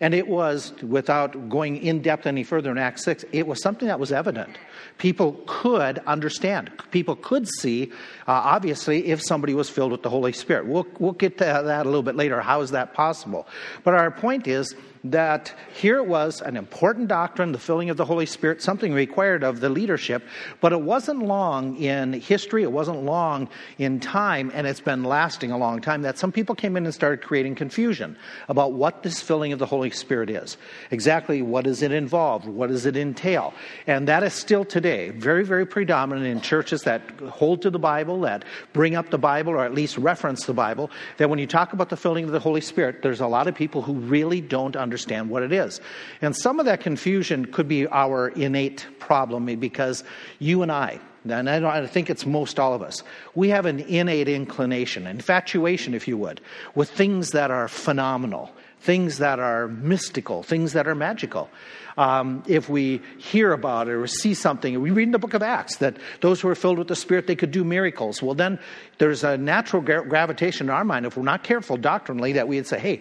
And it was, without going in depth any further in Acts 6, it was something that was evident. People could understand. People could see, uh, obviously, if somebody was filled with the Holy Spirit. We'll, we'll get to that a little bit later. How is that possible? But our point is that here it was an important doctrine, the filling of the Holy Spirit, something required of the leadership, but it wasn't long in history, it wasn't long in time, and it's been lasting a long time that some people came in and started creating confusion about what this filling of the Holy Spirit is. Exactly what does it involve? What does it entail? And that is still today very, very predominant in churches that hold to the Bible, that bring up the Bible, or at least reference the Bible, that when you talk about the filling of the Holy Spirit, there's a lot of people who really don't understand understand what it is. And some of that confusion could be our innate problem because you and I, and I think it's most all of us, we have an innate inclination, infatuation, if you would, with things that are phenomenal, things that are mystical, things that are magical. Um, if we hear about it or see something, we read in the book of Acts that those who are filled with the Spirit, they could do miracles. Well, then there's a natural gravitation in our mind, if we're not careful doctrinally, that we'd say, hey,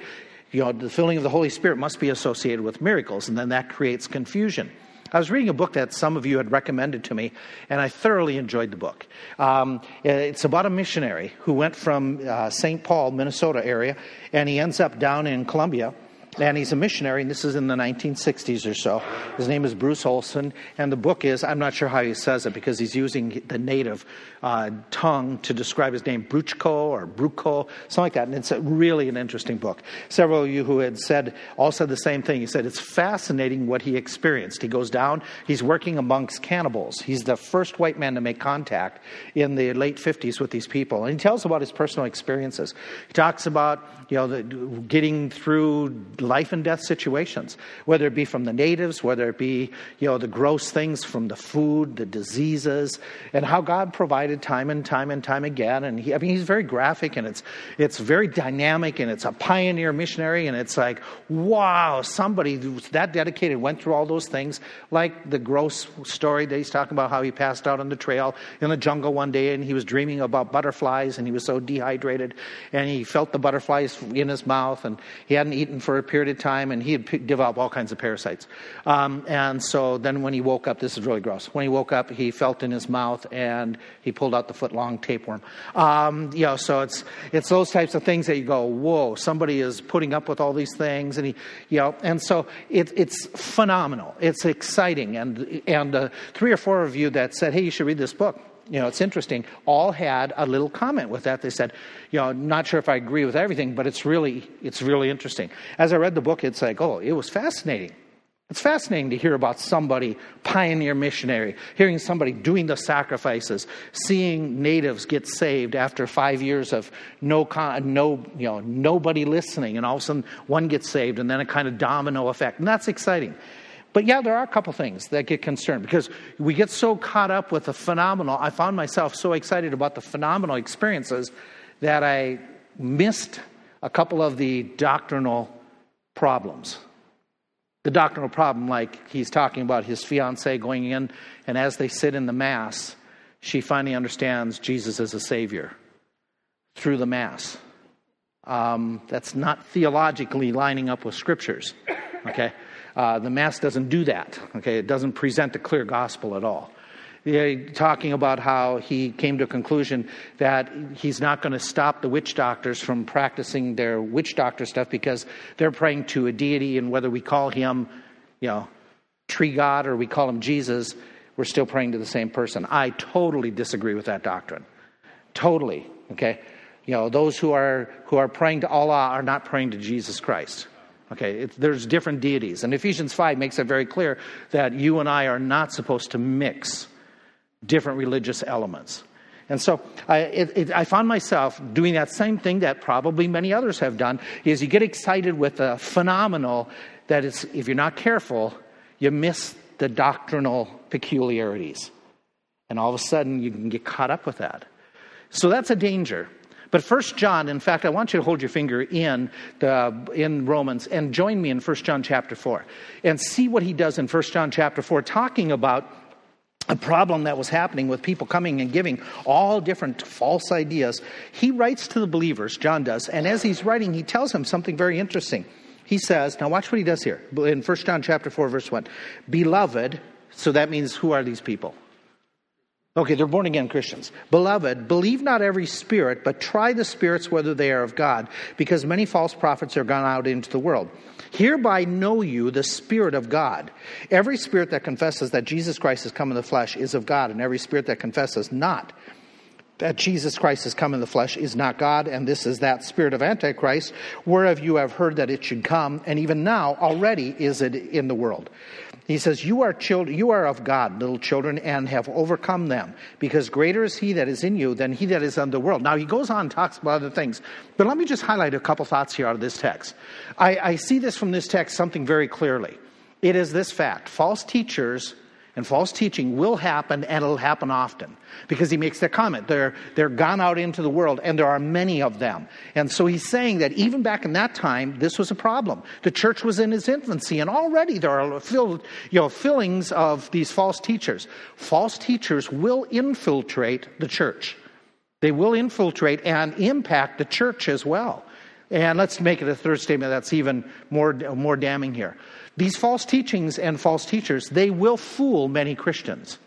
you know, the filling of the Holy Spirit must be associated with miracles, and then that creates confusion. I was reading a book that some of you had recommended to me, and I thoroughly enjoyed the book. Um, it's about a missionary who went from uh, St. Paul, Minnesota area, and he ends up down in Colombia and he's a missionary, and this is in the 1960s or so. His name is Bruce Olson, and the book is, I'm not sure how he says it because he's using the native uh, tongue to describe his name, Bruchko or Bruco, something like that, and it's really an interesting book. Several of you who had said, all said the same thing. He said, it's fascinating what he experienced. He goes down, he's working amongst cannibals. He's the first white man to make contact in the late 50s with these people, and he tells about his personal experiences. He talks about, you know, the, getting through life and death situations, whether it be from the natives, whether it be, you know, the gross things from the food, the diseases, and how God provided time and time and time again. And he, I mean, he's very graphic and it's, it's very dynamic and it's a pioneer missionary. And it's like, wow, somebody that dedicated went through all those things, like the gross story that he's talking about how he passed out on the trail in the jungle one day and he was dreaming about butterflies and he was so dehydrated and he felt the butterflies in his mouth and he hadn't eaten for a period of time, and he had developed all kinds of parasites. Um, and so then when he woke up, this is really gross. When he woke up, he felt in his mouth and he pulled out the foot long tapeworm. Um, you know, so it's it's those types of things that you go, whoa, somebody is putting up with all these things, and he, you know, and so it, it's phenomenal. It's exciting, and and uh, three or four of you that said, hey, you should read this book you know, it's interesting, all had a little comment with that. They said, you know, not sure if I agree with everything, but it's really, it's really interesting. As I read the book, it's like, oh, it was fascinating. It's fascinating to hear about somebody, pioneer missionary, hearing somebody doing the sacrifices, seeing natives get saved after five years of no, no, you know, nobody listening, and all of a sudden one gets saved, and then a kind of domino effect, and that's exciting. But yeah, there are a couple things that get concerned because we get so caught up with the phenomenal. I found myself so excited about the phenomenal experiences that I missed a couple of the doctrinal problems. The doctrinal problem, like he's talking about his fiancee going in, and as they sit in the Mass, she finally understands Jesus as a Savior through the Mass. Um, that's not theologically lining up with scriptures. Okay? Uh, the Mass doesn't do that. Okay, it doesn't present a clear gospel at all. They're talking about how he came to a conclusion that he's not going to stop the witch doctors from practicing their witch doctor stuff because they're praying to a deity, and whether we call him, you know, tree god or we call him Jesus, we're still praying to the same person. I totally disagree with that doctrine. Totally. Okay, you know, those who are who are praying to Allah are not praying to Jesus Christ. Okay, there's different deities. And Ephesians 5 makes it very clear that you and I are not supposed to mix different religious elements. And so I, it, it, I found myself doing that same thing that probably many others have done, is you get excited with a phenomenal that is, if you're not careful, you miss the doctrinal peculiarities. And all of a sudden, you can get caught up with that. So that's a danger. But First John, in fact, I want you to hold your finger in, the, in Romans and join me in First John chapter 4 and see what he does in First John chapter 4, talking about a problem that was happening with people coming and giving all different false ideas. He writes to the believers, John does, and as he's writing, he tells them something very interesting. he says, now watch what he does here in 1 John chapter 4, verse 1. Beloved, so that means who are these people? Okay, they're born again Christians. Beloved, believe not every spirit, but try the spirits whether they are of God, because many false prophets are gone out into the world. Hereby know you the Spirit of God. Every spirit that confesses that Jesus Christ has come in the flesh is of God, and every spirit that confesses not that Jesus Christ has come in the flesh is not God, and this is that spirit of Antichrist, whereof you have heard that it should come, and even now already is it in the world. He says, You are children, you are of God, little children, and have overcome them, because greater is he that is in you than he that is in the world. Now he goes on and talks about other things, but let me just highlight a couple thoughts here out of this text. I, I see this from this text something very clearly. It is this fact false teachers and false teaching will happen and it'll happen often because he makes that comment. They're, they're gone out into the world and there are many of them. And so he's saying that even back in that time, this was a problem. The church was in its infancy and already there are filled, you know, fillings of these false teachers. False teachers will infiltrate the church. They will infiltrate and impact the church as well. And let's make it a third statement that's even more, more damning here. These false teachings and false teachers, they will fool many Christians.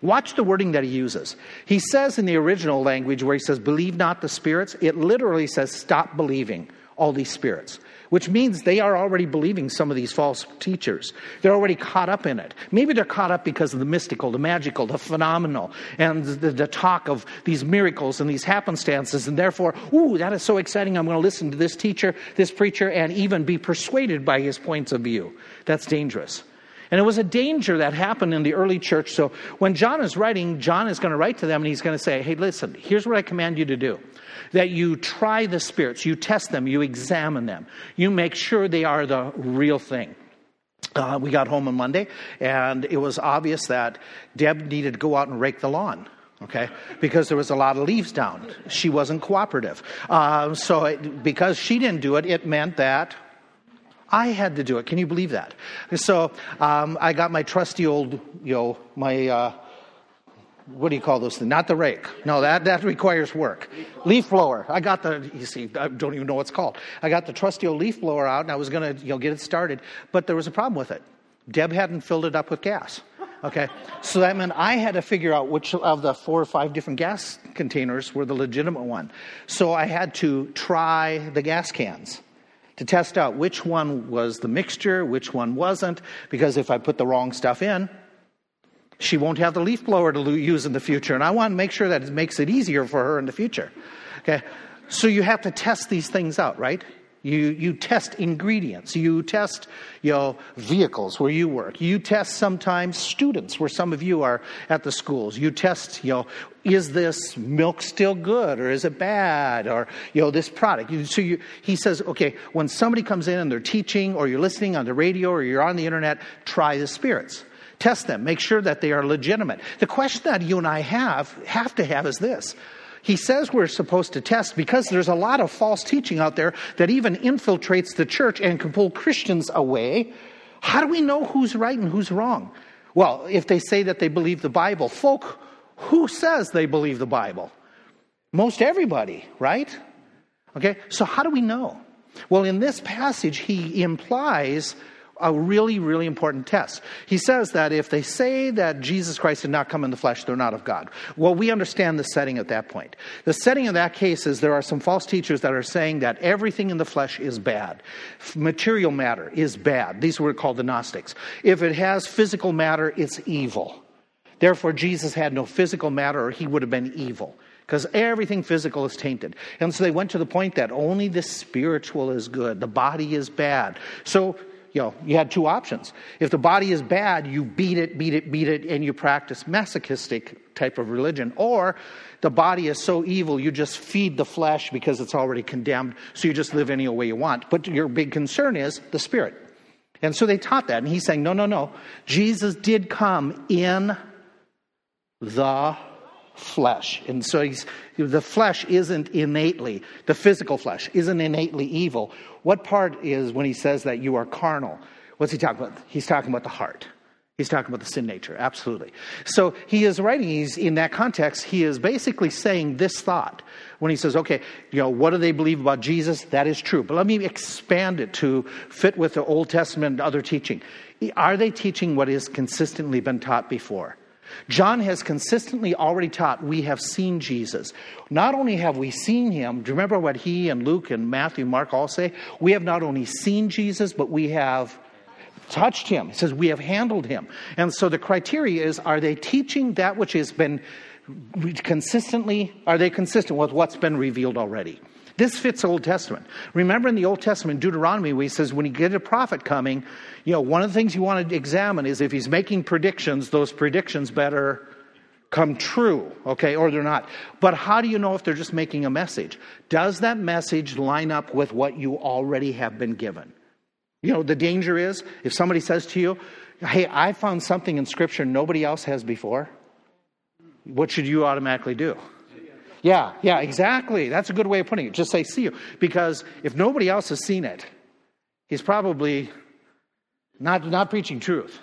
Watch the wording that he uses. He says in the original language where he says, believe not the spirits, it literally says, stop believing all these spirits which means they are already believing some of these false teachers. They're already caught up in it. Maybe they're caught up because of the mystical, the magical, the phenomenal, and the, the talk of these miracles and these happenstances, and therefore, ooh, that is so exciting. I'm going to listen to this teacher, this preacher, and even be persuaded by his points of view. That's dangerous. And it was a danger that happened in the early church. So when John is writing, John is going to write to them and he's going to say, hey, listen, here's what I command you to do. That you try the spirits, you test them, you examine them, you make sure they are the real thing. Uh, we got home on Monday, and it was obvious that Deb needed to go out and rake the lawn okay? Because there was a lot of leaves down. She wasn't cooperative. Uh, so it, because she didn't do it it meant that i had to do it can you believe that so um, i got my trusty old you know my uh, what do you call those things? Not the rake. No, that, that requires work. Leaf blower. I got the, you see, I don't even know what it's called. I got the trusty old leaf blower out and I was going to, you know, get it started, but there was a problem with it. Deb hadn't filled it up with gas. Okay. So that meant I had to figure out which of the four or five different gas containers were the legitimate one. So I had to try the gas cans to test out which one was the mixture, which one wasn't, because if I put the wrong stuff in, she won't have the leaf blower to use in the future. And I want to make sure that it makes it easier for her in the future. Okay. So you have to test these things out, right? You, you test ingredients. You test, you know, vehicles where you work. You test sometimes students where some of you are at the schools. You test, you know, is this milk still good or is it bad or, you know, this product. So you, he says, okay, when somebody comes in and they're teaching or you're listening on the radio or you're on the internet, try the spirits. Test them. Make sure that they are legitimate. The question that you and I have, have to have is this. He says we're supposed to test because there's a lot of false teaching out there that even infiltrates the church and can pull Christians away. How do we know who's right and who's wrong? Well, if they say that they believe the Bible, folk, who says they believe the Bible? Most everybody, right? Okay, so how do we know? Well, in this passage, he implies a really, really important test. He says that if they say that Jesus Christ did not come in the flesh, they're not of God. Well, we understand the setting at that point. The setting of that case is there are some false teachers that are saying that everything in the flesh is bad. Material matter is bad. These were called the Gnostics. If it has physical matter, it's evil. Therefore, Jesus had no physical matter or he would have been evil because everything physical is tainted. And so they went to the point that only the spiritual is good, the body is bad. So you know, you had two options. If the body is bad, you beat it, beat it, beat it, and you practice masochistic type of religion. Or the body is so evil, you just feed the flesh because it's already condemned, so you just live any way you want. But your big concern is the spirit. And so they taught that. And he's saying, no, no, no. Jesus did come in the flesh. And so the flesh isn't innately, the physical flesh isn't innately evil. What part is when he says that you are carnal? What's he talking about? He's talking about the heart. He's talking about the sin nature, absolutely. So he is writing, he's in that context, he is basically saying this thought when he says, okay, you know, what do they believe about Jesus? That is true. But let me expand it to fit with the Old Testament and other teaching. Are they teaching what has consistently been taught before? John has consistently already taught we have seen Jesus. Not only have we seen him, do you remember what he and Luke and Matthew, Mark all say? We have not only seen Jesus, but we have touched him. He says we have handled him. And so the criteria is are they teaching that which has been consistently, are they consistent with what's been revealed already? This fits Old Testament. Remember in the Old Testament, Deuteronomy, where he says when you get a prophet coming, you know, one of the things you want to examine is if he's making predictions, those predictions better come true, okay, or they're not. But how do you know if they're just making a message? Does that message line up with what you already have been given? You know, the danger is if somebody says to you, Hey, I found something in Scripture nobody else has before, what should you automatically do? Yeah, yeah, exactly. That's a good way of putting it. Just say, see you. Because if nobody else has seen it, he's probably not, not preaching truth.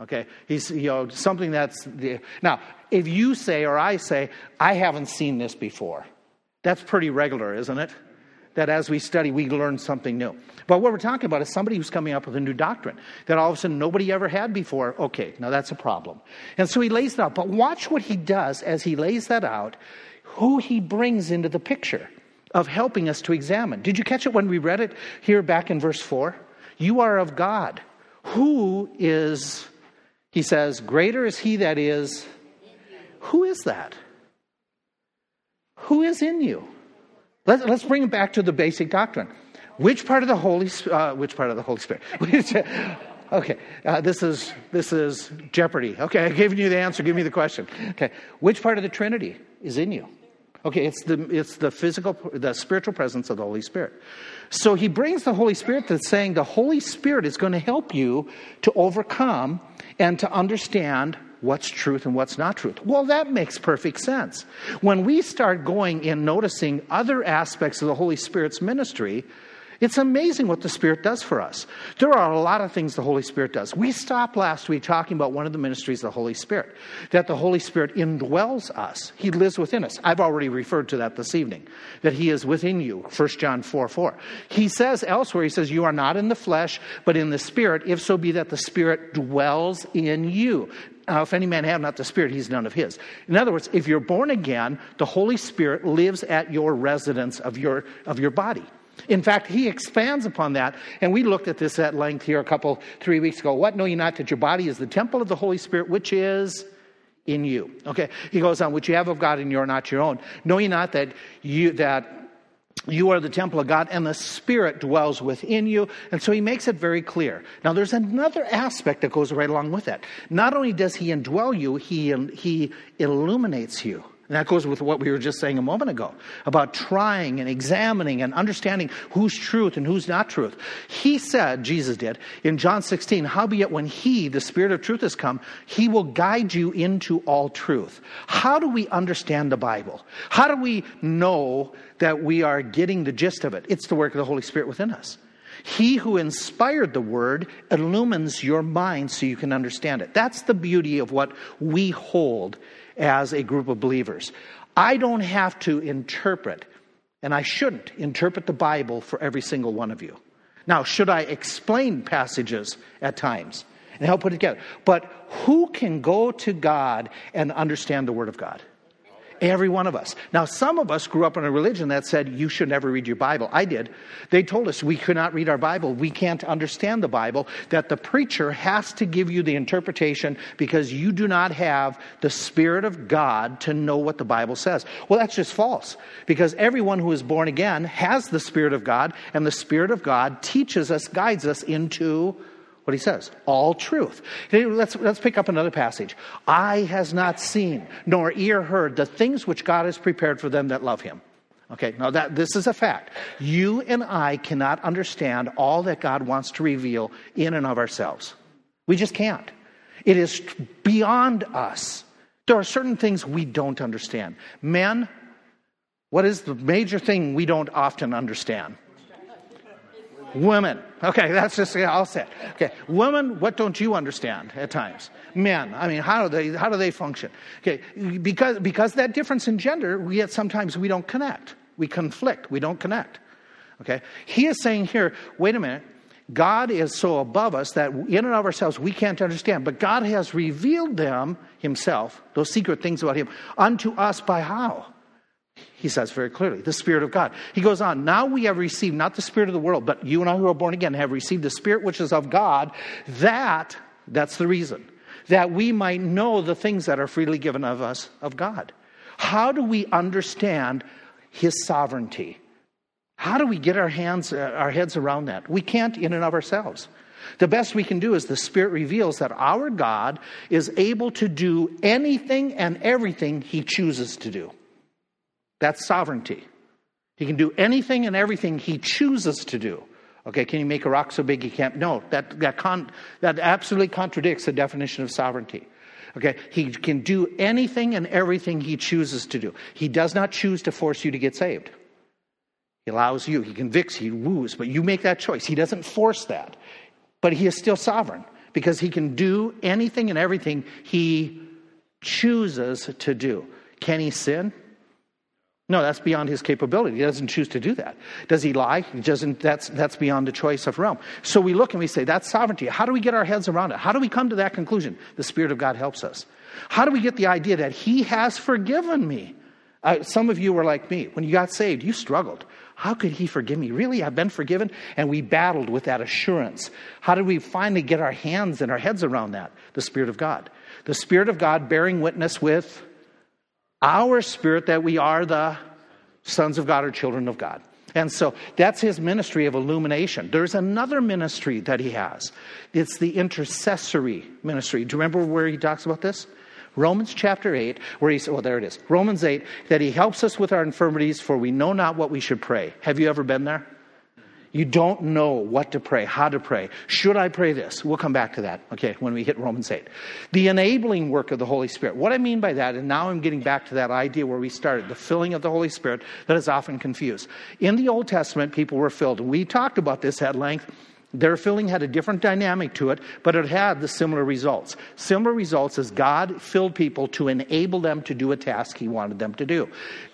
Okay? He's, you know, something that's. The, now, if you say or I say, I haven't seen this before, that's pretty regular, isn't it? That as we study, we learn something new. But what we're talking about is somebody who's coming up with a new doctrine that all of a sudden nobody ever had before. Okay, now that's a problem. And so he lays it out. But watch what he does as he lays that out, who he brings into the picture of helping us to examine. Did you catch it when we read it here back in verse 4? You are of God. Who is, he says, greater is he that is. Who is that? Who is in you? Let's, let's bring it back to the basic doctrine. Which part of the Holy uh, which part of the Holy Spirit? okay, uh, this is this is Jeopardy. Okay, I've given you the answer. Give me the question. Okay, which part of the Trinity is in you? Okay, it's the it's the physical, the spiritual presence of the Holy Spirit. So he brings the Holy Spirit that's saying the Holy Spirit is going to help you to overcome and to understand what's truth and what's not truth. Well, that makes perfect sense. When we start going and noticing other aspects of the Holy Spirit's ministry, it's amazing what the Spirit does for us. There are a lot of things the Holy Spirit does. We stopped last week talking about one of the ministries of the Holy Spirit, that the Holy Spirit indwells us. He lives within us. I've already referred to that this evening, that He is within you, 1 John 4 4. He says elsewhere, He says, You are not in the flesh, but in the Spirit, if so be that the Spirit dwells in you. Now, if any man have not the Spirit, he's none of his. In other words, if you're born again, the Holy Spirit lives at your residence of your, of your body. In fact, he expands upon that, and we looked at this at length here a couple, three weeks ago. What know you not that your body is the temple of the Holy Spirit, which is in you? Okay, he goes on, which you have of God and you are not your own. Know you not that you that you are the temple of God and the Spirit dwells within you. And so he makes it very clear. Now, there's another aspect that goes right along with that. Not only does he indwell you, he, he illuminates you. And that goes with what we were just saying a moment ago about trying and examining and understanding who's truth and who's not truth. He said, Jesus did, in John 16, Howbeit when He, the Spirit of truth, has come, He will guide you into all truth. How do we understand the Bible? How do we know that we are getting the gist of it? It's the work of the Holy Spirit within us. He who inspired the word illumines your mind so you can understand it. That's the beauty of what we hold as a group of believers. I don't have to interpret, and I shouldn't interpret the Bible for every single one of you. Now, should I explain passages at times and help put it together? But who can go to God and understand the Word of God? Every one of us. Now, some of us grew up in a religion that said you should never read your Bible. I did. They told us we could not read our Bible. We can't understand the Bible. That the preacher has to give you the interpretation because you do not have the Spirit of God to know what the Bible says. Well, that's just false because everyone who is born again has the Spirit of God, and the Spirit of God teaches us, guides us into what he says. All truth. Let's, let's pick up another passage. Eye has not seen nor ear heard the things which god has prepared for them that love him. Okay now that this is a fact. You and i cannot understand all that god wants to reveal in and of ourselves. We just can't. It is beyond us. There are certain things we don't understand. Men what is the major thing we don't often understand Women. Okay, that's just, yeah, I'll. Okay, women, what don't you understand at times? Men, I mean, how do they, how do they function? Okay, because, because that difference in gender, we yet sometimes we don't connect. We conflict, we don't connect. Okay, he is saying here, wait a minute, God is so above us that in and of ourselves we can't understand. But God has revealed them himself, those secret things about him, unto us by how? He says very clearly, the Spirit of God. He goes on, now we have received not the Spirit of the world, but you and I who are born again have received the Spirit which is of God. That, that's the reason, that we might know the things that are freely given of us of God. How do we understand His sovereignty? How do we get our hands, uh, our heads around that? We can't in and of ourselves. The best we can do is the Spirit reveals that our God is able to do anything and everything He chooses to do. That's sovereignty. He can do anything and everything He chooses to do. Okay, can you make a rock so big he can't? No, that, that, con, that absolutely contradicts the definition of sovereignty. Okay, he can do anything and everything he chooses to do. He does not choose to force you to get saved. He allows you, he convicts, he woos, but you make that choice. He doesn't force that. But he is still sovereign because he can do anything and everything he chooses to do. Can he sin? No, that's beyond his capability. He doesn't choose to do that. Does he lie? He doesn't, that's, that's beyond the choice of realm. So we look and we say, that's sovereignty. How do we get our heads around it? How do we come to that conclusion? The Spirit of God helps us. How do we get the idea that he has forgiven me? Uh, some of you were like me. When you got saved, you struggled. How could he forgive me? Really, I've been forgiven? And we battled with that assurance. How did we finally get our hands and our heads around that? The Spirit of God. The Spirit of God bearing witness with our spirit that we are the sons of God or children of God. And so that's his ministry of illumination. There's another ministry that he has. It's the intercessory ministry. Do you remember where he talks about this? Romans chapter 8, where he said, well, there it is. Romans 8, that he helps us with our infirmities, for we know not what we should pray. Have you ever been there? You don't know what to pray, how to pray. Should I pray this? We'll come back to that, okay, when we hit Romans 8. The enabling work of the Holy Spirit. What I mean by that, and now I'm getting back to that idea where we started, the filling of the Holy Spirit that is often confused. In the Old Testament, people were filled. We talked about this at length their filling had a different dynamic to it, but it had the similar results. Similar results as God filled people to enable them to do a task He wanted them to do.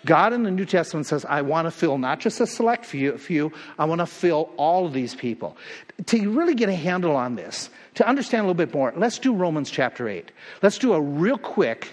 God in the New Testament says, I want to fill not just a select few, few I want to fill all of these people. To really get a handle on this, to understand a little bit more, let's do Romans chapter 8. Let's do a real quick,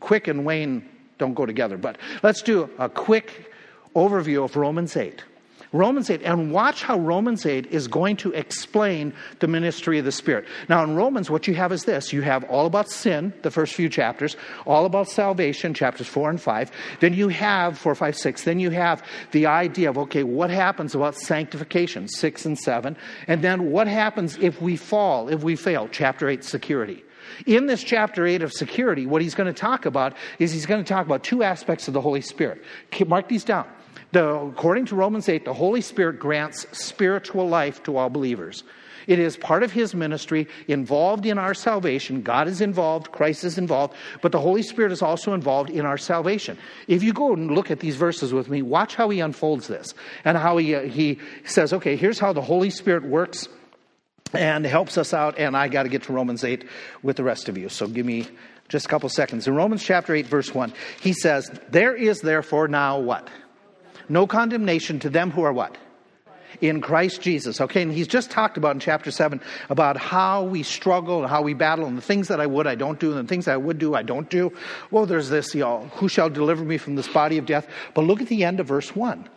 quick and Wayne don't go together, but let's do a quick overview of Romans 8. Romans 8, and watch how Romans 8 is going to explain the ministry of the Spirit. Now, in Romans, what you have is this you have all about sin, the first few chapters, all about salvation, chapters 4 and 5. Then you have 4, 5, 6. Then you have the idea of, okay, what happens about sanctification, 6 and 7. And then what happens if we fall, if we fail, chapter 8, security. In this chapter 8 of security, what he's going to talk about is he's going to talk about two aspects of the Holy Spirit. Mark these down. The, according to Romans 8, the Holy Spirit grants spiritual life to all believers. It is part of His ministry, involved in our salvation. God is involved, Christ is involved, but the Holy Spirit is also involved in our salvation. If you go and look at these verses with me, watch how He unfolds this and how He, uh, he says, okay, here's how the Holy Spirit works and helps us out. And I got to get to Romans 8 with the rest of you. So give me just a couple seconds. In Romans chapter 8, verse 1, he says, There is therefore now what? No condemnation to them who are what? in Christ Jesus. Okay, and he's just talked about in chapter 7 about how we struggle and how we battle and the things that I would, I don't do, and the things I would do, I don't do. Well, there's this, you know, who shall deliver me from this body of death? But look at the end of verse 1.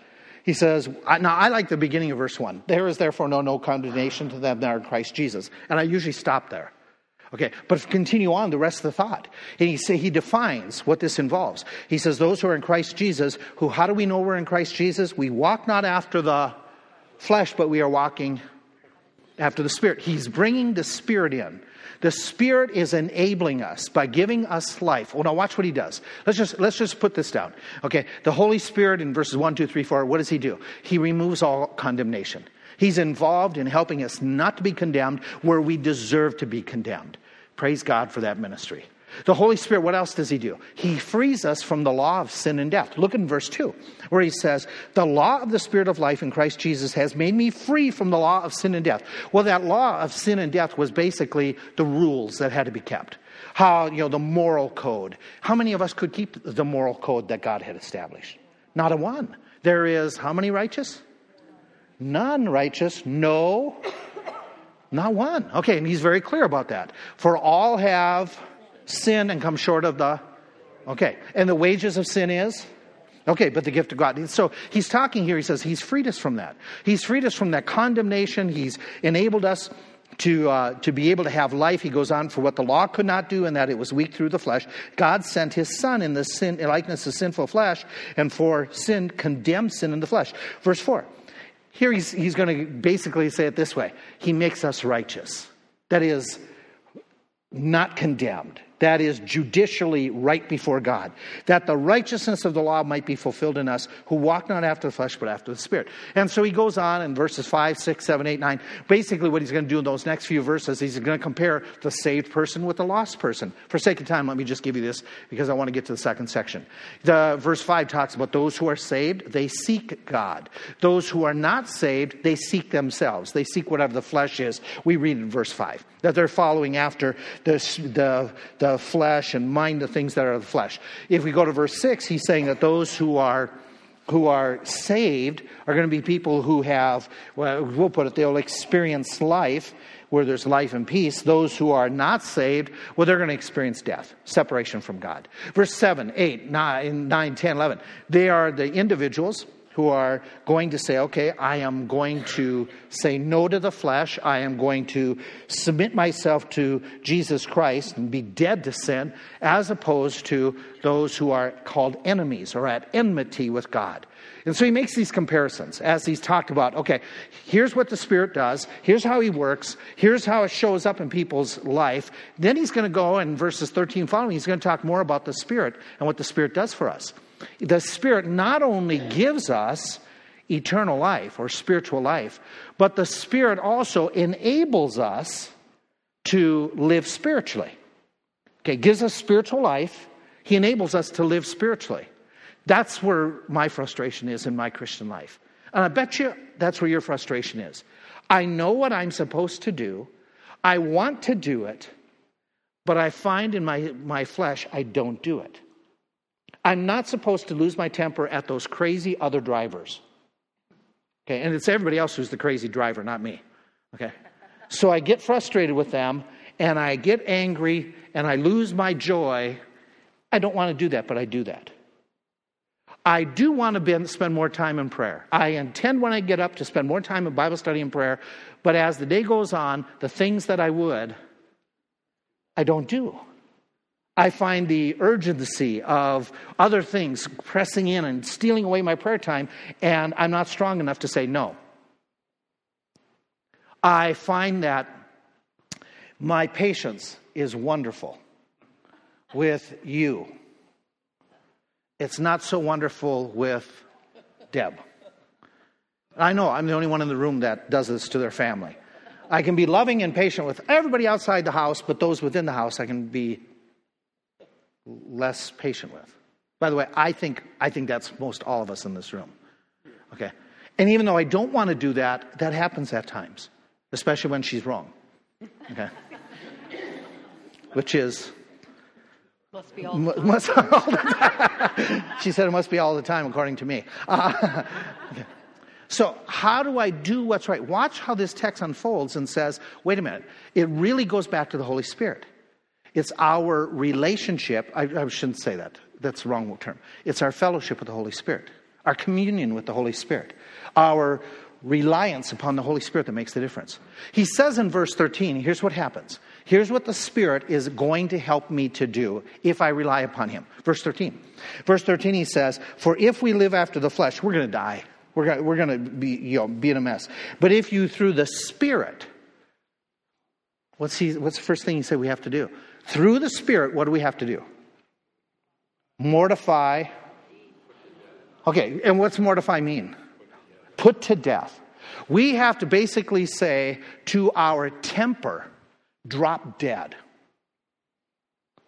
He says, now I like the beginning of verse 1. There is therefore no, no condemnation to them that are in Christ Jesus. And I usually stop there. Okay, but continue on the rest of the thought. And he, say, he defines what this involves. He says, Those who are in Christ Jesus, who, how do we know we're in Christ Jesus? We walk not after the flesh, but we are walking after the Spirit. He's bringing the Spirit in. The Spirit is enabling us by giving us life. Well, now watch what he does. Let's just let's just put this down. Okay, the Holy Spirit in verses 1, 2, 3, 4, what does he do? He removes all condemnation. He's involved in helping us not to be condemned where we deserve to be condemned. Praise God for that ministry. The Holy Spirit, what else does He do? He frees us from the law of sin and death. Look in verse 2, where He says, The law of the Spirit of life in Christ Jesus has made me free from the law of sin and death. Well, that law of sin and death was basically the rules that had to be kept. How, you know, the moral code. How many of us could keep the moral code that God had established? Not a one. There is how many righteous? None righteous. No. Not one. Okay, and he's very clear about that. For all have sin and come short of the. Okay, and the wages of sin is? Okay, but the gift of God. So he's talking here, he says he's freed us from that. He's freed us from that condemnation. He's enabled us to, uh, to be able to have life. He goes on for what the law could not do, and that it was weak through the flesh. God sent his son in the sin, likeness of sinful flesh, and for sin condemned sin in the flesh. Verse 4. Here he's, he's going to basically say it this way He makes us righteous. That is, not condemned that is judicially right before God, that the righteousness of the law might be fulfilled in us who walk not after the flesh but after the Spirit. And so he goes on in verses 5, 6, 7, 8, 9. Basically, what he's going to do in those next few verses, he's going to compare the saved person with the lost person. For sake of time, let me just give you this because I want to get to the second section. The, verse 5 talks about those who are saved, they seek God. Those who are not saved, they seek themselves. They seek whatever the flesh is. We read in verse 5 that they're following after the, the, the flesh and mind the things that are of the flesh. If we go to verse 6, he's saying that those who are who are saved are going to be people who have, well, we'll put it, they'll experience life where there's life and peace. Those who are not saved, well, they're going to experience death, separation from God. Verse 7, 8, 9, 9 10, 11. They are the individuals who are going to say, okay, I am going to say no to the flesh. I am going to submit myself to Jesus Christ and be dead to sin, as opposed to those who are called enemies or at enmity with God. And so he makes these comparisons as he's talked about, okay, here's what the Spirit does, here's how he works, here's how it shows up in people's life. Then he's going to go in verses 13 following, he's going to talk more about the Spirit and what the Spirit does for us the Spirit not only gives us eternal life or spiritual life, but the Spirit also enables us to live spiritually. Okay, gives us spiritual life. He enables us to live spiritually. That's where my frustration is in my Christian life. And I bet you that's where your frustration is. I know what I'm supposed to do. I want to do it, but I find in my, my flesh I don't do it. I'm not supposed to lose my temper at those crazy other drivers. Okay, and it's everybody else who's the crazy driver, not me. Okay. So I get frustrated with them and I get angry and I lose my joy. I don't want to do that, but I do that. I do want to spend more time in prayer. I intend when I get up to spend more time in Bible study and prayer, but as the day goes on, the things that I would, I don't do. I find the urgency of other things pressing in and stealing away my prayer time, and I'm not strong enough to say no. I find that my patience is wonderful with you. It's not so wonderful with Deb. I know I'm the only one in the room that does this to their family. I can be loving and patient with everybody outside the house, but those within the house I can be less patient with. By the way, I think, I think that's most all of us in this room. Okay? And even though I don't want to do that, that happens at times, especially when she's wrong. Okay? Which is. Must be all the time. Must, all the time. she said it must be all the time, according to me. Uh, okay. So, how do I do what's right? Watch how this text unfolds and says, wait a minute, it really goes back to the Holy Spirit. It's our relationship. I, I shouldn't say that. That's the wrong term. It's our fellowship with the Holy Spirit, our communion with the Holy Spirit, our reliance upon the Holy Spirit that makes the difference. He says in verse 13, here's what happens. Here's what the Spirit is going to help me to do if I rely upon Him. Verse 13. Verse 13, he says, For if we live after the flesh, we're going to die. We're going we're to be, you know, be in a mess. But if you, through the Spirit, what's, he, what's the first thing he said we have to do? Through the Spirit, what do we have to do? Mortify. Okay, and what's mortify mean? Put to death. We have to basically say to our temper, drop dead.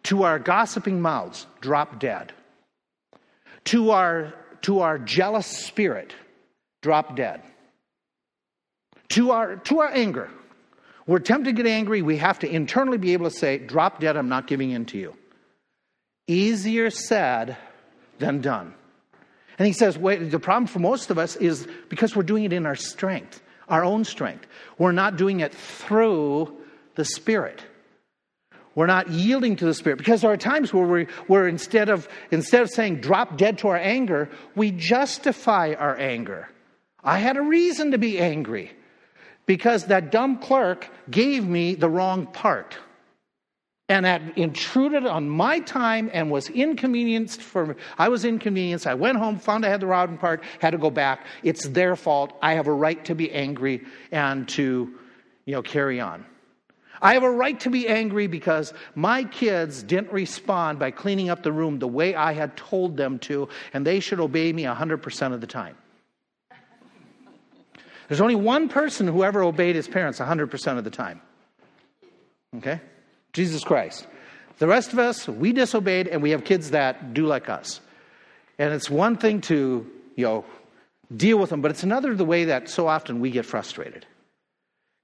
To our gossiping mouths, drop dead. To our, to our jealous spirit, drop dead. To our, to our anger, we're tempted to get angry. We have to internally be able to say, drop dead, I'm not giving in to you. Easier said than done. And he says, wait, the problem for most of us is because we're doing it in our strength, our own strength. We're not doing it through the Spirit. We're not yielding to the Spirit because there are times where we, where instead of instead of saying drop dead to our anger, we justify our anger. I had a reason to be angry because that dumb clerk gave me the wrong part and had intruded on my time and was inconvenienced for me. I was inconvenienced. I went home, found I had the wrong part, had to go back. It's their fault. I have a right to be angry and to, you know, carry on. I have a right to be angry because my kids didn't respond by cleaning up the room the way I had told them to, and they should obey me 100% of the time. There's only one person who ever obeyed his parents 100% of the time. Okay? Jesus Christ. The rest of us, we disobeyed and we have kids that do like us. And it's one thing to, you know, deal with them, but it's another the way that so often we get frustrated.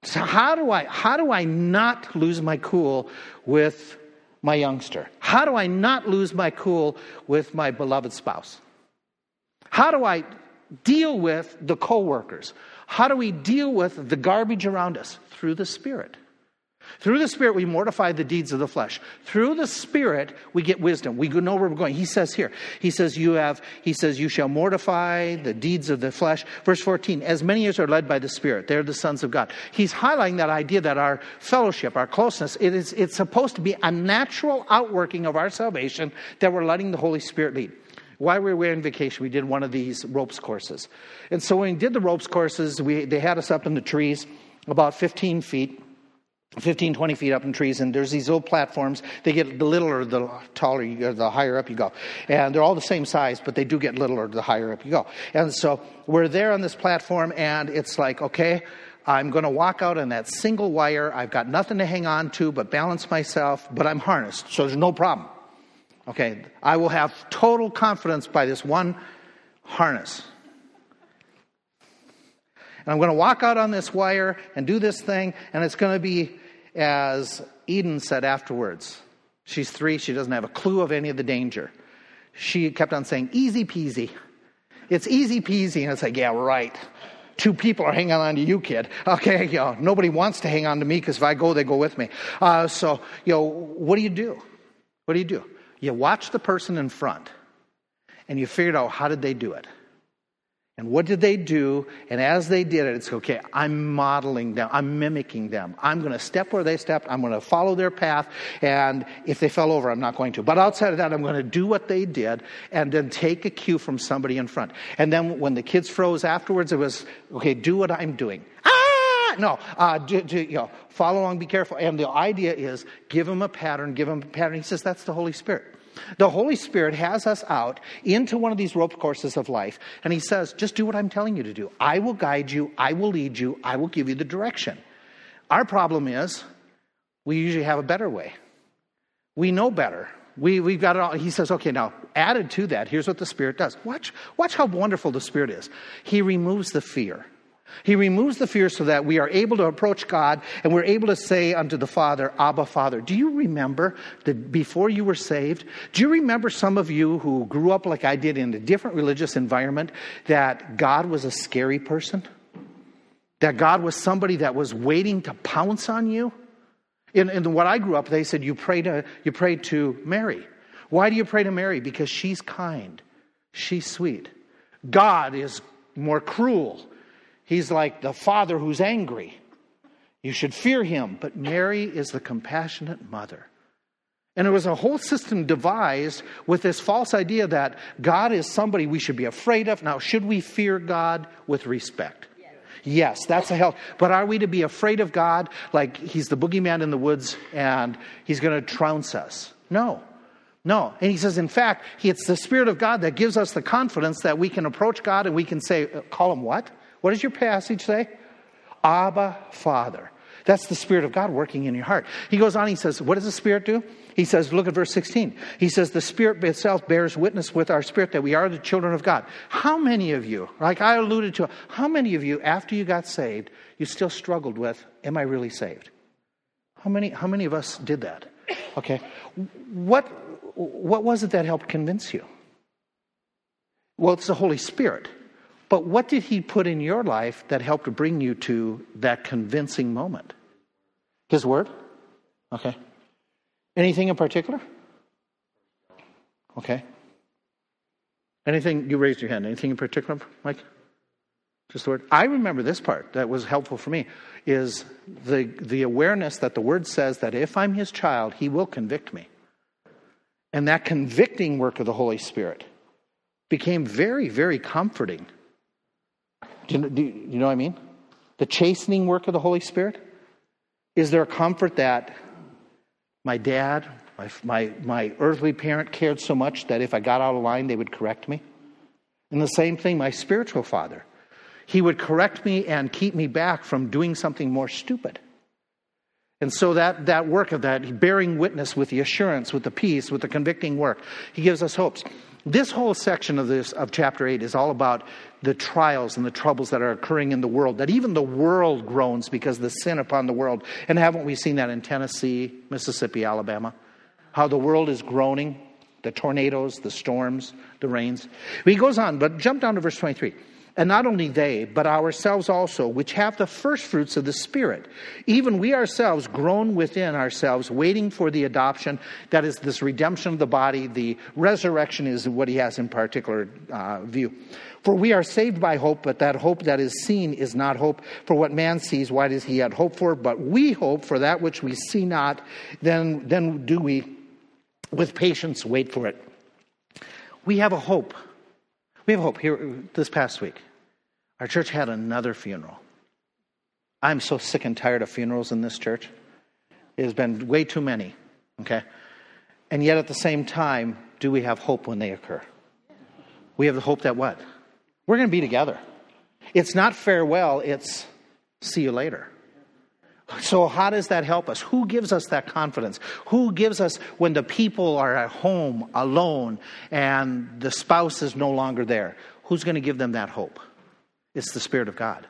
So how do I how do I not lose my cool with my youngster? How do I not lose my cool with my beloved spouse? How do I deal with the coworkers? How do we deal with the garbage around us? Through the Spirit. Through the Spirit, we mortify the deeds of the flesh. Through the Spirit, we get wisdom. We know where we're going. He says here, He says, You have, He says, You shall mortify the deeds of the flesh. Verse 14, as many as are led by the Spirit, they're the sons of God. He's highlighting that idea that our fellowship, our closeness, it is, it's supposed to be a natural outworking of our salvation that we're letting the Holy Spirit lead while we were on vacation, we did one of these ropes courses. And so when we did the ropes courses, we, they had us up in the trees about 15 feet. 15, 20 feet up in trees, and there's these little platforms. They get the littler the taller you go, the higher up you go. And they're all the same size, but they do get littler the higher up you go. And so we're there on this platform, and it's like, okay, I'm going to walk out on that single wire. I've got nothing to hang on to but balance myself, but I'm harnessed, so there's no problem. Okay, I will have total confidence by this one harness. And I'm going to walk out on this wire and do this thing, and it's going to be as Eden said afterwards. She's three, she doesn't have a clue of any of the danger. She kept on saying, easy peasy. It's easy peasy. And it's like, yeah, right. Two people are hanging on to you, kid. Okay, you know, nobody wants to hang on to me because if I go, they go with me. Uh, so, you know, what do you do? What do you do? You watch the person in front and you figured out how did they do it? And what did they do? And as they did it, it's okay, I'm modeling them, I'm mimicking them. I'm going to step where they stepped, I'm going to follow their path, and if they fell over, I'm not going to. But outside of that, I'm going to do what they did and then take a cue from somebody in front. And then when the kids froze afterwards, it was okay, do what I'm doing. Ah! No, uh, do, do, you know, follow along, be careful. And the idea is give them a pattern, give them a pattern. He says that's the Holy Spirit. The Holy Spirit has us out into one of these rope courses of life, and He says, just do what I'm telling you to do. I will guide you, I will lead you, I will give you the direction. Our problem is we usually have a better way. We know better. We, we've got it all. He says, okay, now added to that, here's what the Spirit does. Watch, watch how wonderful the Spirit is. He removes the fear. He removes the fear so that we are able to approach God and we're able to say unto the Father, Abba, Father. Do you remember that before you were saved? Do you remember some of you who grew up like I did in a different religious environment that God was a scary person? That God was somebody that was waiting to pounce on you? In, in what I grew up, they said you pray to you pray to Mary. Why do you pray to Mary? Because she's kind, she's sweet. God is more cruel He's like the father who's angry. You should fear him. But Mary is the compassionate mother. And it was a whole system devised with this false idea that God is somebody we should be afraid of. Now, should we fear God with respect? Yes, that's a help. But are we to be afraid of God like he's the boogeyman in the woods and he's going to trounce us? No. No. And he says, in fact, it's the Spirit of God that gives us the confidence that we can approach God and we can say, uh, call him what? What does your passage say? Abba, Father. That's the Spirit of God working in your heart. He goes on, he says, What does the Spirit do? He says, Look at verse 16. He says, The Spirit itself bears witness with our spirit that we are the children of God. How many of you, like I alluded to, how many of you, after you got saved, you still struggled with, Am I really saved? How many, how many of us did that? Okay. What, what was it that helped convince you? Well, it's the Holy Spirit. But what did He put in your life that helped bring you to that convincing moment? His Word? Okay. Anything in particular? Okay. Anything, you raised your hand. Anything in particular, Mike? Just the word. I remember this part that was helpful for me is the, the awareness that the word says that if I'm his child, he will convict me. And that convicting work of the Holy Spirit became very, very comforting. Do you, do you know what I mean? The chastening work of the Holy Spirit? Is there a comfort that my dad, my, my, my earthly parent cared so much that if I got out of line, they would correct me? And the same thing, my spiritual father. He would correct me and keep me back from doing something more stupid. And so that, that work of that, bearing witness with the assurance, with the peace, with the convicting work, he gives us hopes. This whole section of this of chapter 8 is all about the trials and the troubles that are occurring in the world, that even the world groans because of the sin upon the world. And haven't we seen that in Tennessee, Mississippi, Alabama? How the world is groaning, the tornadoes, the storms, the rains. He goes on, but jump down to verse 23. And not only they, but ourselves also, which have the first fruits of the Spirit, even we ourselves groan within ourselves, waiting for the adoption, that is, this redemption of the body. The resurrection is what he has in particular uh, view. For we are saved by hope, but that hope that is seen is not hope. For what man sees, why does he yet hope for? But we hope for that which we see not, then, then do we with patience wait for it. We have a hope we have hope. Here, this past week, our church had another funeral. I'm so sick and tired of funerals in this church. It has been way too many, okay? And yet at the same time, do we have hope when they occur? We have the hope that what? We're going to be together. It's not farewell, it's see you later. So, how does that help us? Who gives us that confidence? Who gives us when the people are at home alone and the spouse is no longer there? Who's going to give them that hope? It's the Spirit of God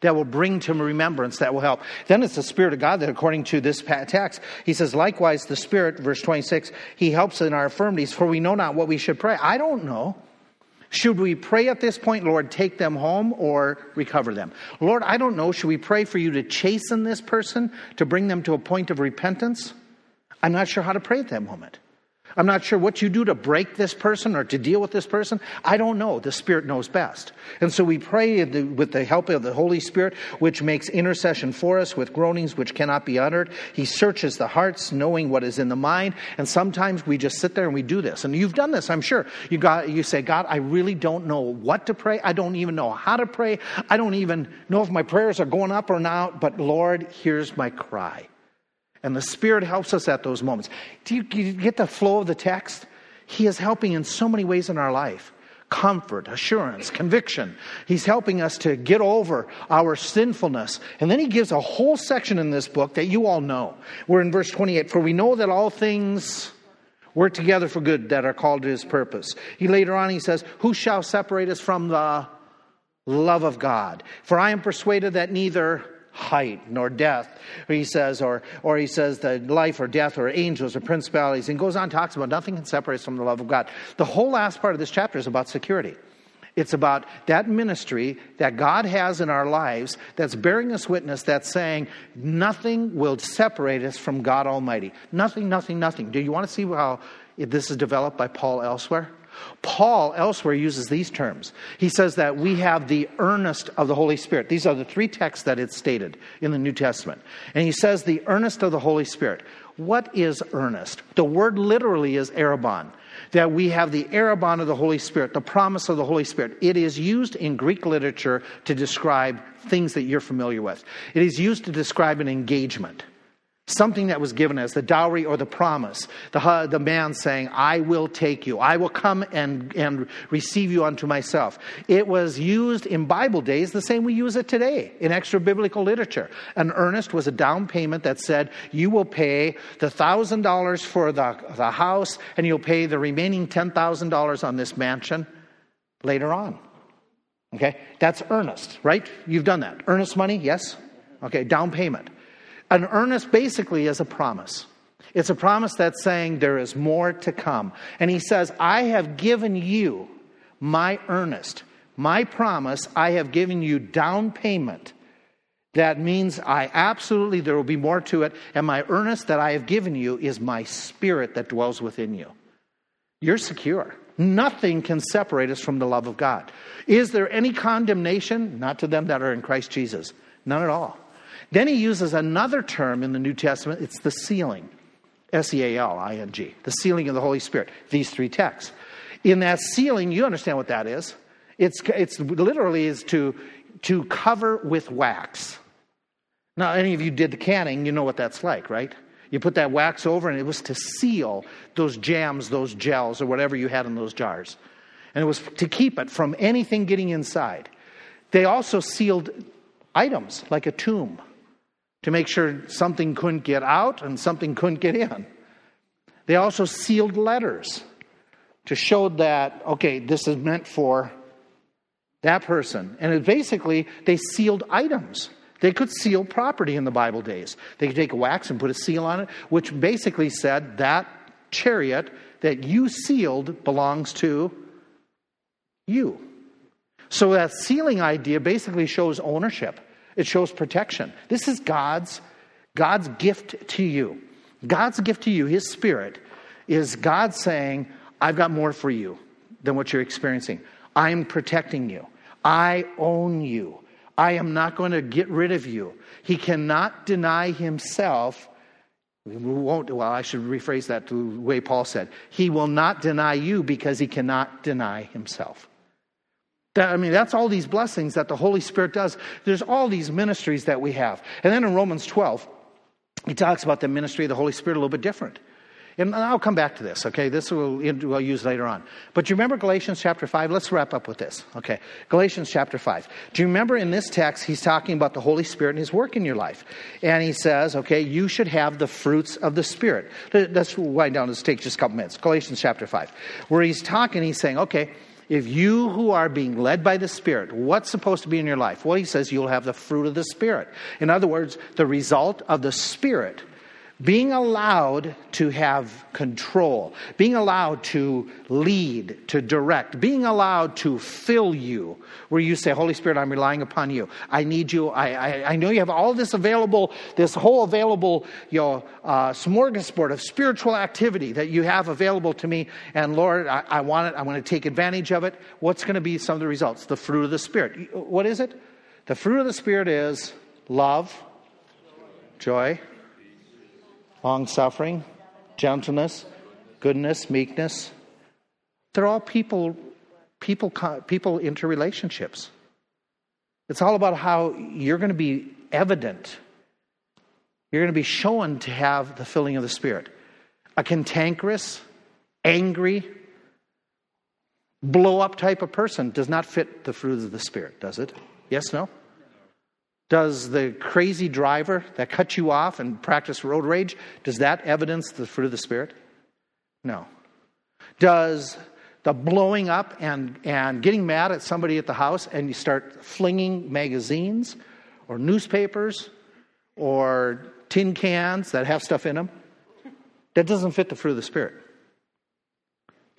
that will bring to remembrance, that will help. Then it's the Spirit of God that, according to this text, he says, likewise, the Spirit, verse 26, he helps in our infirmities, for we know not what we should pray. I don't know. Should we pray at this point, Lord, take them home or recover them? Lord, I don't know. Should we pray for you to chasten this person, to bring them to a point of repentance? I'm not sure how to pray at that moment. I'm not sure what you do to break this person or to deal with this person. I don't know. The Spirit knows best. And so we pray with the help of the Holy Spirit, which makes intercession for us with groanings which cannot be uttered. He searches the hearts, knowing what is in the mind. And sometimes we just sit there and we do this. And you've done this, I'm sure. You, got, you say, God, I really don't know what to pray. I don't even know how to pray. I don't even know if my prayers are going up or not. But Lord, here's my cry. And the Spirit helps us at those moments. Do you, do you get the flow of the text? He is helping in so many ways in our life comfort, assurance, conviction. He's helping us to get over our sinfulness. And then he gives a whole section in this book that you all know. We're in verse 28 For we know that all things work together for good that are called to his purpose. He later on he says, Who shall separate us from the love of God? For I am persuaded that neither height nor death he says or or he says that life or death or angels or principalities and goes on talks about nothing can separate us from the love of god the whole last part of this chapter is about security it's about that ministry that God has in our lives that's bearing us witness, that's saying nothing will separate us from God Almighty. Nothing, nothing, nothing. Do you want to see how this is developed by Paul elsewhere? Paul elsewhere uses these terms. He says that we have the earnest of the Holy Spirit. These are the three texts that it's stated in the New Testament. And he says the earnest of the Holy Spirit. What is earnest? The word literally is arrabon. That we have the arrabon of the Holy Spirit, the promise of the Holy Spirit. It is used in Greek literature to describe things that you're familiar with. It is used to describe an engagement. Something that was given as the dowry or the promise. The, the man saying, I will take you, I will come and, and receive you unto myself. It was used in Bible days the same we use it today in extra biblical literature. An earnest was a down payment that said, You will pay the $1,000 for the, the house and you'll pay the remaining $10,000 on this mansion later on. Okay? That's earnest, right? You've done that. Earnest money, yes? Okay, down payment. An earnest basically is a promise. It's a promise that's saying there is more to come. And he says, I have given you my earnest, my promise, I have given you down payment. That means I absolutely, there will be more to it. And my earnest that I have given you is my spirit that dwells within you. You're secure. Nothing can separate us from the love of God. Is there any condemnation? Not to them that are in Christ Jesus. None at all. Then he uses another term in the New Testament. It's the sealing. S E A L I N G. The sealing of the Holy Spirit. These three texts. In that sealing, you understand what that is. It's, it's literally is to, to cover with wax. Now, any of you did the canning, you know what that's like, right? You put that wax over, and it was to seal those jams, those gels, or whatever you had in those jars. And it was to keep it from anything getting inside. They also sealed items like a tomb to make sure something couldn't get out and something couldn't get in. They also sealed letters to show that, okay, this is meant for that person. And basically, they sealed items. They could seal property in the Bible days. They could take wax and put a seal on it, which basically said that chariot that you sealed belongs to you. So that sealing idea basically shows ownership. It shows protection. This is God's God's gift to you. God's gift to you, his spirit, is God saying, I've got more for you than what you're experiencing. I'm protecting you. I own you. I am not going to get rid of you. He cannot deny himself. We won't, well, I should rephrase that the way Paul said. He will not deny you because he cannot deny himself. That, I mean, that's all these blessings that the Holy Spirit does. There's all these ministries that we have. And then in Romans 12, he talks about the ministry of the Holy Spirit a little bit different. And I'll come back to this, okay? This we'll, we'll use later on. But you remember Galatians chapter 5? Let's wrap up with this, okay? Galatians chapter 5. Do you remember in this text, he's talking about the Holy Spirit and his work in your life? And he says, okay, you should have the fruits of the Spirit. Let's wind down. Let's take just a couple minutes. Galatians chapter 5. Where he's talking, he's saying, okay, if you who are being led by the Spirit, what's supposed to be in your life? Well, he says you'll have the fruit of the Spirit. In other words, the result of the Spirit being allowed to have control, being allowed to lead, to direct, being allowed to fill you, where you say, Holy Spirit, I'm relying upon you. I need you. I, I, I know you have all this available, this whole available you know, uh, smorgasbord of spiritual activity that you have available to me. And Lord, I, I want it. I want to take advantage of it. What's going to be some of the results? The fruit of the Spirit. What is it? The fruit of the Spirit is love, joy, long suffering, gentleness, goodness, meekness. They're all people, people, people interrelationships. It's all about how you're going to be evident. You're going to be shown to have the filling of the Spirit. A cantankerous, angry, blow up type of person does not fit the fruit of the Spirit, does it? Yes, no? Does the crazy driver that cut you off and practice road rage, does that evidence the fruit of the Spirit? No. Does the blowing up and, and getting mad at somebody at the house and you start flinging magazines or newspapers or tin cans that have stuff in them, that doesn't fit the fruit of the Spirit.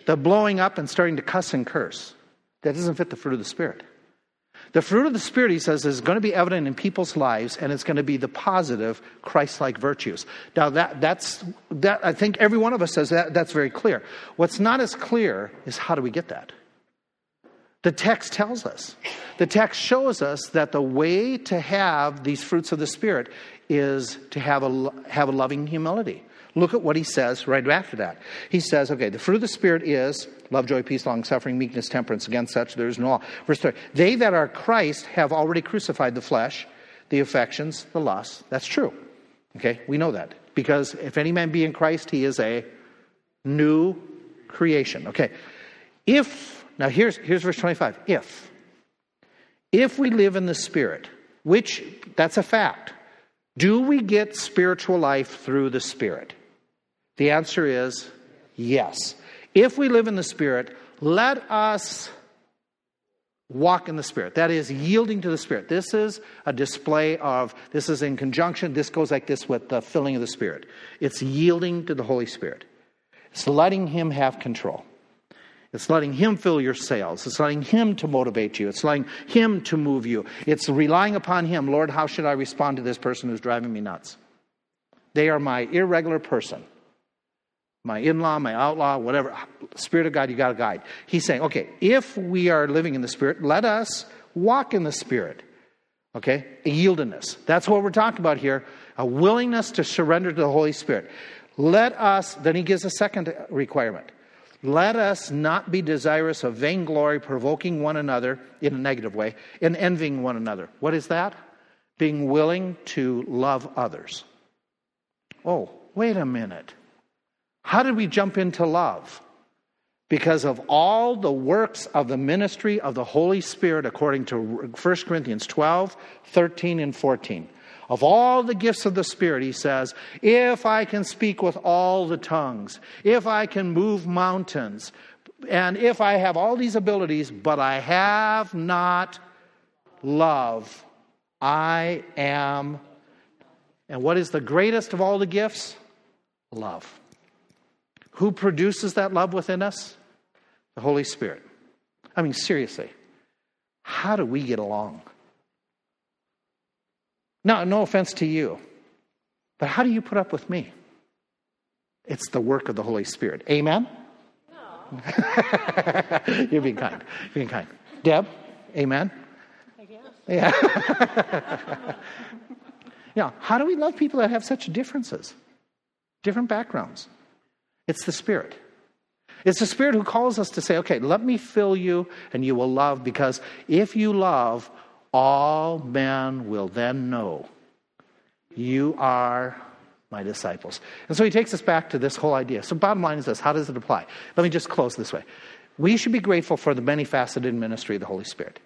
The blowing up and starting to cuss and curse, that doesn't fit the fruit of the Spirit. The fruit of the Spirit, he says, is going to be evident in people's lives, and it's going to be the positive Christ like virtues. Now, that, that's, that, I think every one of us says that, that's very clear. What's not as clear is how do we get that? The text tells us. The text shows us that the way to have these fruits of the Spirit is to have a, have a loving humility. Look at what he says right after that. He says, okay, the fruit of the Spirit is love, joy, peace, long suffering, meekness, temperance. Against such there is no law. Verse 3 They that are Christ have already crucified the flesh, the affections, the lusts. That's true. Okay, we know that. Because if any man be in Christ, he is a new creation. Okay. If, now here's, here's verse 25. If, if we live in the Spirit, which that's a fact, do we get spiritual life through the Spirit? The answer is yes. If we live in the Spirit, let us walk in the Spirit. That is yielding to the Spirit. This is a display of, this is in conjunction, this goes like this with the filling of the Spirit. It's yielding to the Holy Spirit, it's letting Him have control. It's letting Him fill your sails. It's letting Him to motivate you. It's letting Him to move you. It's relying upon Him. Lord, how should I respond to this person who's driving me nuts? They are my irregular person my in law, my outlaw, whatever. Spirit of God, you got to guide. He's saying, okay, if we are living in the Spirit, let us walk in the Spirit. Okay? A yieldedness. That's what we're talking about here. A willingness to surrender to the Holy Spirit. Let us, then he gives a second requirement. Let us not be desirous of vainglory, provoking one another in a negative way, and envying one another. What is that? Being willing to love others. Oh, wait a minute. How did we jump into love? Because of all the works of the ministry of the Holy Spirit, according to 1 Corinthians 12, 13, and 14. Of all the gifts of the Spirit, he says, if I can speak with all the tongues, if I can move mountains, and if I have all these abilities, but I have not love, I am. And what is the greatest of all the gifts? Love. Who produces that love within us? The Holy Spirit. I mean, seriously, how do we get along? Now, no offense to you, but how do you put up with me? It's the work of the Holy Spirit. Amen? No. You're being kind. You're being kind. Deb, amen? I guess. Yeah. yeah. How do we love people that have such differences, different backgrounds? It's the Spirit. It's the Spirit who calls us to say, okay, let me fill you and you will love, because if you love, all men will then know you are my disciples. And so he takes us back to this whole idea. So, bottom line is this how does it apply? Let me just close this way. We should be grateful for the many faceted ministry of the Holy Spirit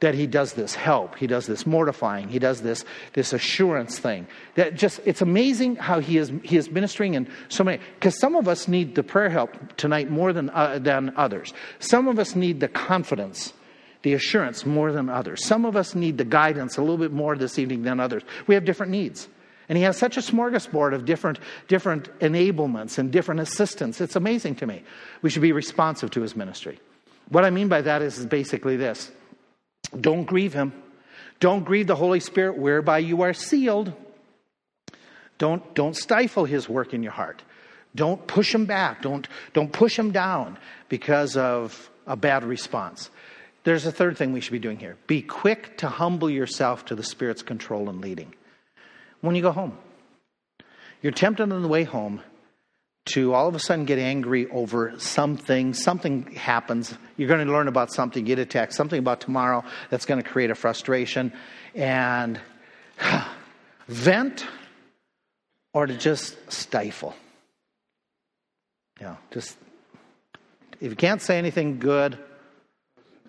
that he does this help he does this mortifying he does this this assurance thing that just it's amazing how he is he is ministering in so many because some of us need the prayer help tonight more than uh, than others some of us need the confidence the assurance more than others some of us need the guidance a little bit more this evening than others we have different needs and he has such a smorgasbord of different, different enablements and different assistance. It's amazing to me. We should be responsive to his ministry. What I mean by that is, is basically this don't grieve him. Don't grieve the Holy Spirit whereby you are sealed. Don't, don't stifle his work in your heart. Don't push him back. Don't, don't push him down because of a bad response. There's a third thing we should be doing here be quick to humble yourself to the Spirit's control and leading. When you go home, you're tempted on the way home to all of a sudden get angry over something, something happens, you're going to learn about something, get attacked, something about tomorrow that's going to create a frustration, and vent or to just stifle. You know, just if you can't say anything good,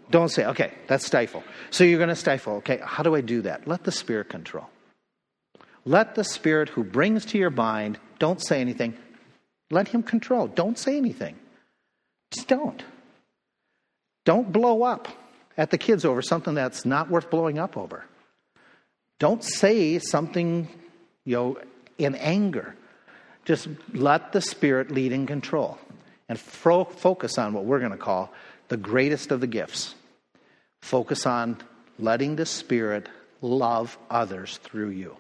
don't say, okay, that's stifle. So you're going to stifle. Okay, how do I do that? Let the Spirit control. Let the Spirit who brings to your mind, don't say anything, let him control. Don't say anything. Just don't. Don't blow up at the kids over something that's not worth blowing up over. Don't say something, you know, in anger. Just let the Spirit lead and control. And fo- focus on what we're going to call the greatest of the gifts. Focus on letting the Spirit love others through you.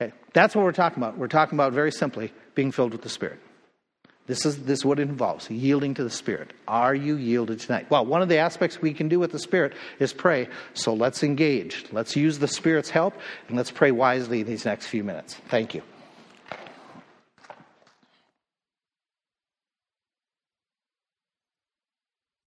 Okay, that's what we're talking about. We're talking about very simply being filled with the Spirit. This is, this is what it involves yielding to the Spirit. Are you yielded tonight? Well, one of the aspects we can do with the Spirit is pray. So let's engage. Let's use the Spirit's help and let's pray wisely these next few minutes. Thank you.